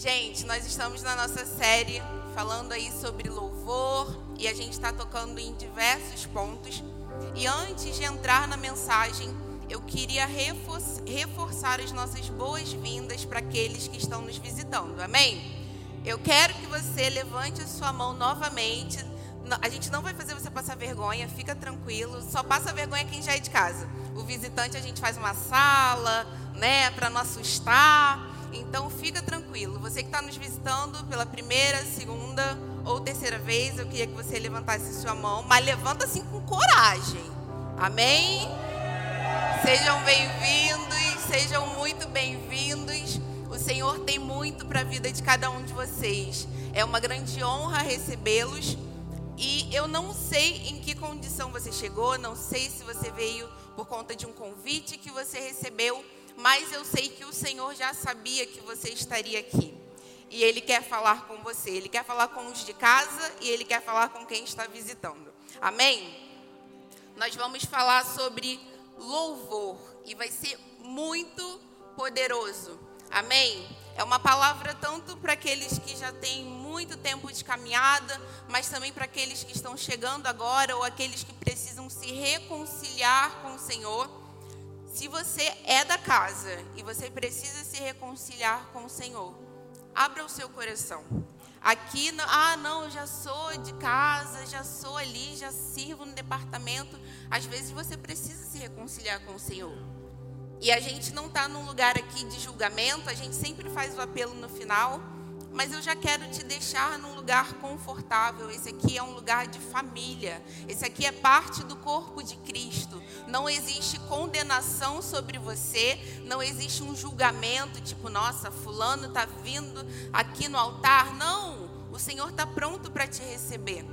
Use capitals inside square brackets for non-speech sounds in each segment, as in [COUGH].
Gente, nós estamos na nossa série falando aí sobre louvor e a gente está tocando em diversos pontos. E antes de entrar na mensagem, eu queria reforçar as nossas boas-vindas para aqueles que estão nos visitando. Amém? Eu quero que você levante a sua mão novamente. A gente não vai fazer você passar vergonha, fica tranquilo. Só passa vergonha quem já é de casa. O visitante a gente faz uma sala, né, para não assustar. Então fica tranquilo. Você que está nos visitando pela primeira, segunda ou terceira vez, eu queria que você levantasse sua mão, mas levanta assim com coragem. Amém? Sejam bem-vindos, sejam muito bem-vindos. O Senhor tem muito para a vida de cada um de vocês. É uma grande honra recebê-los. E eu não sei em que condição você chegou, não sei se você veio por conta de um convite que você recebeu mas eu sei que o Senhor já sabia que você estaria aqui. E Ele quer falar com você. Ele quer falar com os de casa e Ele quer falar com quem está visitando. Amém? Nós vamos falar sobre louvor e vai ser muito poderoso. Amém? É uma palavra tanto para aqueles que já têm muito tempo de caminhada, mas também para aqueles que estão chegando agora ou aqueles que precisam se reconciliar com o Senhor. Se você é da casa e você precisa se reconciliar com o Senhor, abra o seu coração. Aqui, ah, não, já sou de casa, já sou ali, já sirvo no departamento. Às vezes você precisa se reconciliar com o Senhor. E a gente não está num lugar aqui de julgamento, a gente sempre faz o apelo no final mas eu já quero te deixar num lugar confortável. Esse aqui é um lugar de família. Esse aqui é parte do corpo de Cristo. Não existe condenação sobre você, não existe um julgamento tipo, nossa, fulano está vindo aqui no altar. Não, o Senhor está pronto para te receber.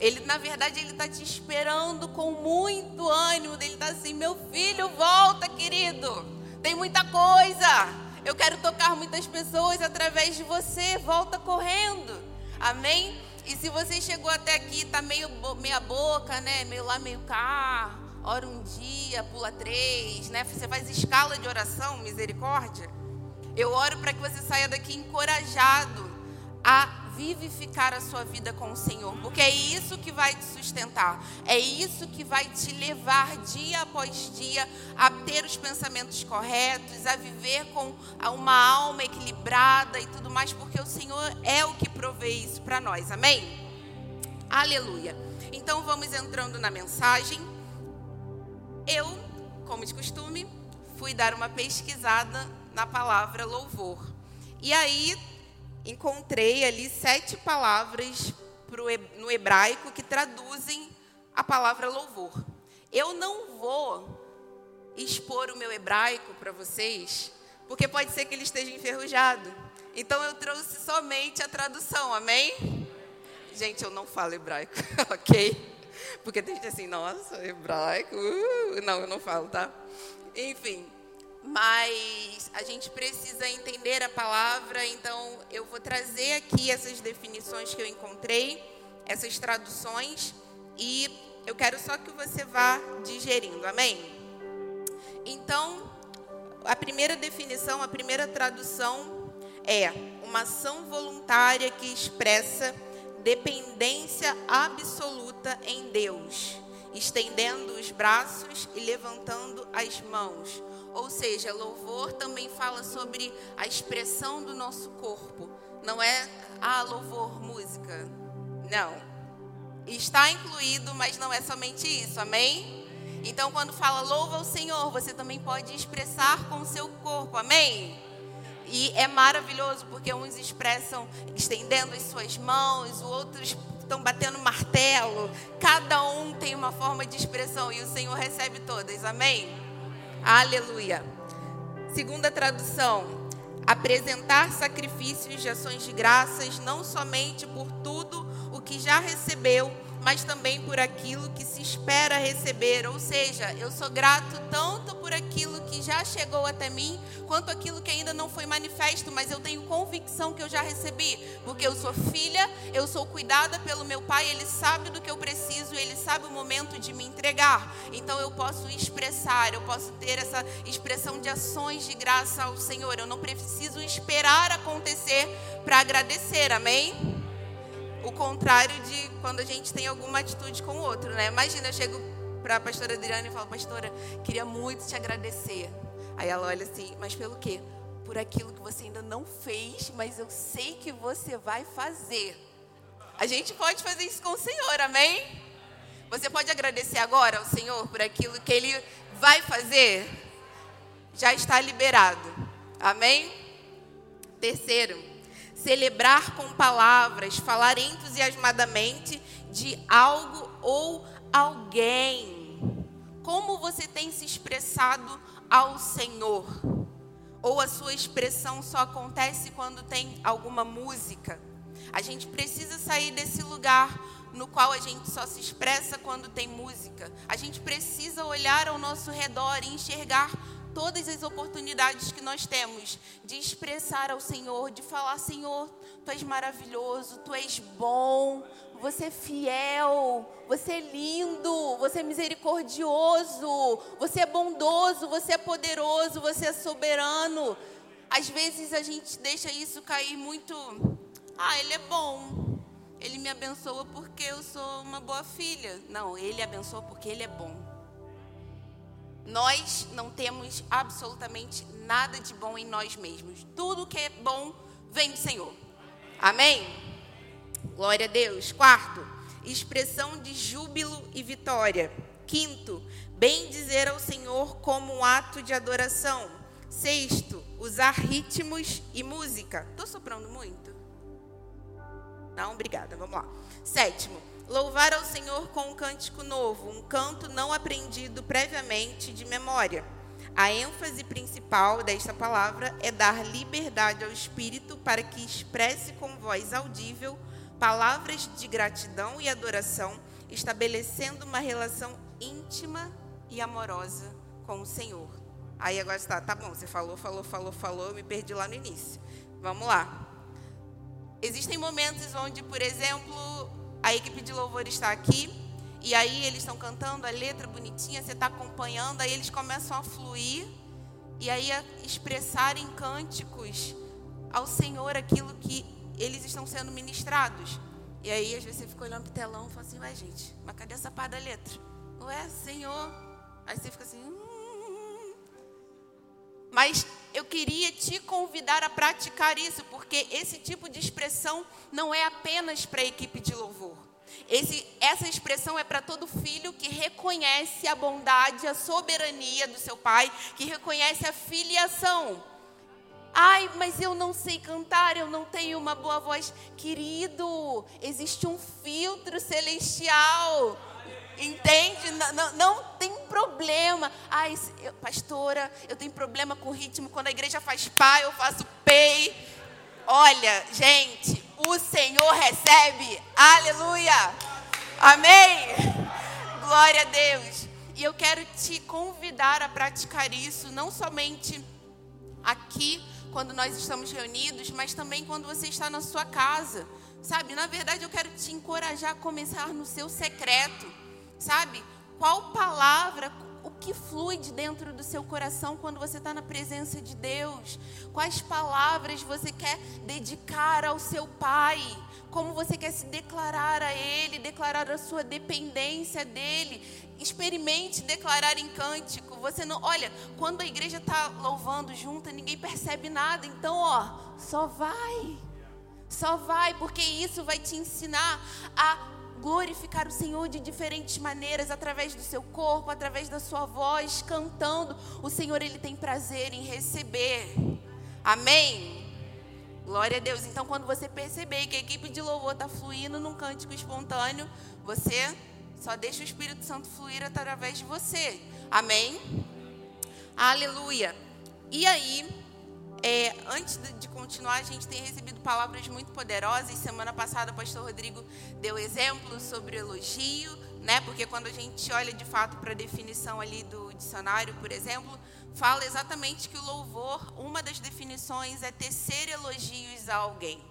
Ele, na verdade, ele está te esperando com muito ânimo. Ele está assim, meu filho, volta, querido. Tem muita coisa. Eu quero tocar muitas pessoas através de você. Volta correndo. Amém? E se você chegou até aqui, tá meio meia boca, né? Meio lá, meio cá. Ora um dia, pula três, né? Você faz escala de oração, misericórdia. Eu oro para que você saia daqui encorajado a vivificar a sua vida com o Senhor, porque é isso que vai te sustentar, é isso que vai te levar dia após dia a ter os pensamentos corretos, a viver com uma alma equilibrada e tudo mais, porque o Senhor é o que provê isso para nós, amém? Aleluia. Então vamos entrando na mensagem. Eu, como de costume, fui dar uma pesquisada na palavra louvor. E aí encontrei ali sete palavras no hebraico que traduzem a palavra louvor. Eu não vou expor o meu hebraico para vocês, porque pode ser que ele esteja enferrujado. Então eu trouxe somente a tradução, amém? Gente, eu não falo hebraico, [LAUGHS] ok? Porque tem gente assim, nossa, hebraico, uh, não, eu não falo, tá? Enfim, mas a gente precisa entender a palavra, então eu vou trazer aqui essas definições que eu encontrei, essas traduções, e eu quero só que você vá digerindo, amém? Então, a primeira definição, a primeira tradução é uma ação voluntária que expressa dependência absoluta em Deus, estendendo os braços e levantando as mãos ou seja, louvor também fala sobre a expressão do nosso corpo. Não é, ah, louvor, música. Não. Está incluído, mas não é somente isso, amém? Então, quando fala louva ao Senhor, você também pode expressar com o seu corpo, amém? E é maravilhoso porque uns expressam estendendo as suas mãos, os outros estão batendo martelo. Cada um tem uma forma de expressão e o Senhor recebe todas, amém? Aleluia. Segunda tradução: apresentar sacrifícios de ações de graças não somente por tudo o que já recebeu, mas também por aquilo que se espera receber. Ou seja, eu sou grato tanto por aquilo que já chegou até mim, quanto aquilo que ainda não foi manifesto, mas eu tenho convicção que eu já recebi, porque eu sou filha, eu sou cuidada pelo meu pai, ele sabe do que eu preciso, ele sabe o momento de me entregar. Então eu posso expressar, eu posso ter essa expressão de ações de graça ao Senhor. Eu não preciso esperar acontecer para agradecer. Amém? o contrário de quando a gente tem alguma atitude com o outro, né? Imagina, eu chego para a pastora Adriana e falo, pastora, queria muito te agradecer. Aí ela olha assim, mas pelo quê? Por aquilo que você ainda não fez, mas eu sei que você vai fazer. A gente pode fazer isso com o Senhor, amém? Você pode agradecer agora ao Senhor por aquilo que Ele vai fazer? Já está liberado, amém? Terceiro, celebrar com palavras, falar entusiasmadamente de algo ou alguém. Como você tem se expressado ao Senhor? Ou a sua expressão só acontece quando tem alguma música? A gente precisa sair desse lugar no qual a gente só se expressa quando tem música. A gente precisa olhar ao nosso redor e enxergar todas as oportunidades que nós temos de expressar ao Senhor, de falar: Senhor, tu és maravilhoso, tu és bom, você é fiel, você é lindo, você é misericordioso, você é bondoso, você é poderoso, você é soberano. Às vezes a gente deixa isso cair muito. Ah, ele é bom. Ele me abençoa porque eu sou uma boa filha. Não, ele abençoa porque ele é bom. Nós não temos absolutamente nada de bom em nós mesmos. Tudo que é bom vem do Senhor. Amém? Glória a Deus. Quarto, expressão de júbilo e vitória. Quinto, bem dizer ao Senhor como um ato de adoração. Sexto, usar ritmos e música. Estou soprando muito? Não, obrigada. Vamos lá. Sétimo, Louvar ao Senhor com um cântico novo, um canto não aprendido previamente de memória. A ênfase principal desta palavra é dar liberdade ao Espírito para que expresse com voz audível palavras de gratidão e adoração, estabelecendo uma relação íntima e amorosa com o Senhor. Aí agora está, tá bom, você falou, falou, falou, falou, eu me perdi lá no início. Vamos lá. Existem momentos onde, por exemplo, a equipe de louvor está aqui. E aí eles estão cantando a letra bonitinha, você está acompanhando, aí eles começam a fluir e aí a expressar em cânticos ao Senhor aquilo que eles estão sendo ministrados. E aí às vezes você fica olhando o telão e fala assim, ué gente, mas cadê essa parte da letra? Ué, Senhor. Aí você fica assim, hum. Mas eu queria te convidar a praticar isso, porque esse tipo de expressão não é apenas para a equipe de louvor. Esse, essa expressão é para todo filho que reconhece a bondade, a soberania do seu pai, que reconhece a filiação. Ai, mas eu não sei cantar, eu não tenho uma boa voz. Querido, existe um filtro celestial Entende? Não, não, não, tem problema. Ai, eu, pastora, eu tenho problema com ritmo. Quando a igreja faz pá, eu faço pei. Olha, gente, o Senhor recebe. Aleluia. Amém. Glória a Deus. E eu quero te convidar a praticar isso, não somente aqui, quando nós estamos reunidos, mas também quando você está na sua casa. Sabe, na verdade, eu quero te encorajar a começar no seu secreto sabe? Qual palavra, o que flui de dentro do seu coração quando você está na presença de Deus? Quais palavras você quer dedicar ao seu Pai? Como você quer se declarar a Ele, declarar a sua dependência dEle? Experimente declarar em cântico. Você não, olha, quando a igreja está louvando junta, ninguém percebe nada. Então, ó, só vai. Só vai, porque isso vai te ensinar a glorificar o Senhor de diferentes maneiras, através do seu corpo, através da sua voz, cantando. O Senhor, Ele tem prazer em receber. Amém? Glória a Deus. Então, quando você perceber que a equipe de louvor está fluindo num cântico espontâneo, você só deixa o Espírito Santo fluir através de você. Amém? Aleluia. E aí, é, antes de continuar, a gente tem recebido palavras muito poderosas. Semana passada, o pastor Rodrigo deu exemplo sobre elogio, né? Porque quando a gente olha de fato para a definição ali do dicionário, por exemplo, fala exatamente que o louvor, uma das definições é tecer elogios a alguém.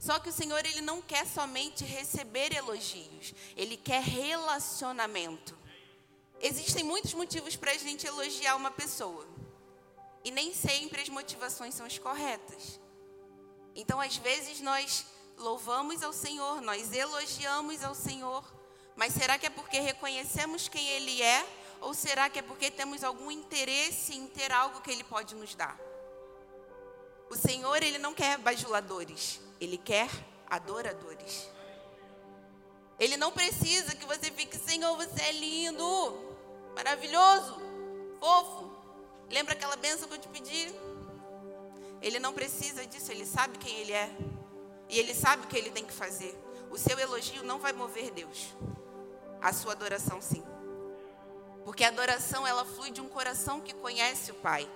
Só que o Senhor ele não quer somente receber elogios, ele quer relacionamento. Existem muitos motivos para a gente elogiar uma pessoa. E nem sempre as motivações são as corretas. Então, às vezes, nós louvamos ao Senhor, nós elogiamos ao Senhor, mas será que é porque reconhecemos quem Ele é? Ou será que é porque temos algum interesse em ter algo que Ele pode nos dar? O Senhor, Ele não quer bajuladores, Ele quer adoradores. Ele não precisa que você fique, Senhor, você é lindo, maravilhoso, fofo. Lembra aquela benção que eu te pedi? Ele não precisa disso, ele sabe quem ele é. E ele sabe o que ele tem que fazer. O seu elogio não vai mover Deus. A sua adoração sim. Porque a adoração ela flui de um coração que conhece o Pai.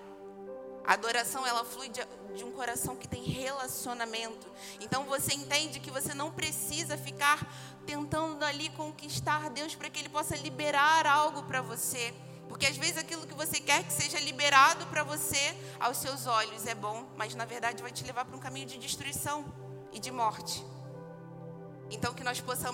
A adoração ela flui de, de um coração que tem relacionamento. Então você entende que você não precisa ficar tentando ali conquistar Deus para que Ele possa liberar algo para você. Porque às vezes aquilo que você quer que seja liberado para você, aos seus olhos é bom, mas na verdade vai te levar para um caminho de destruição e de morte. Então que nós possamos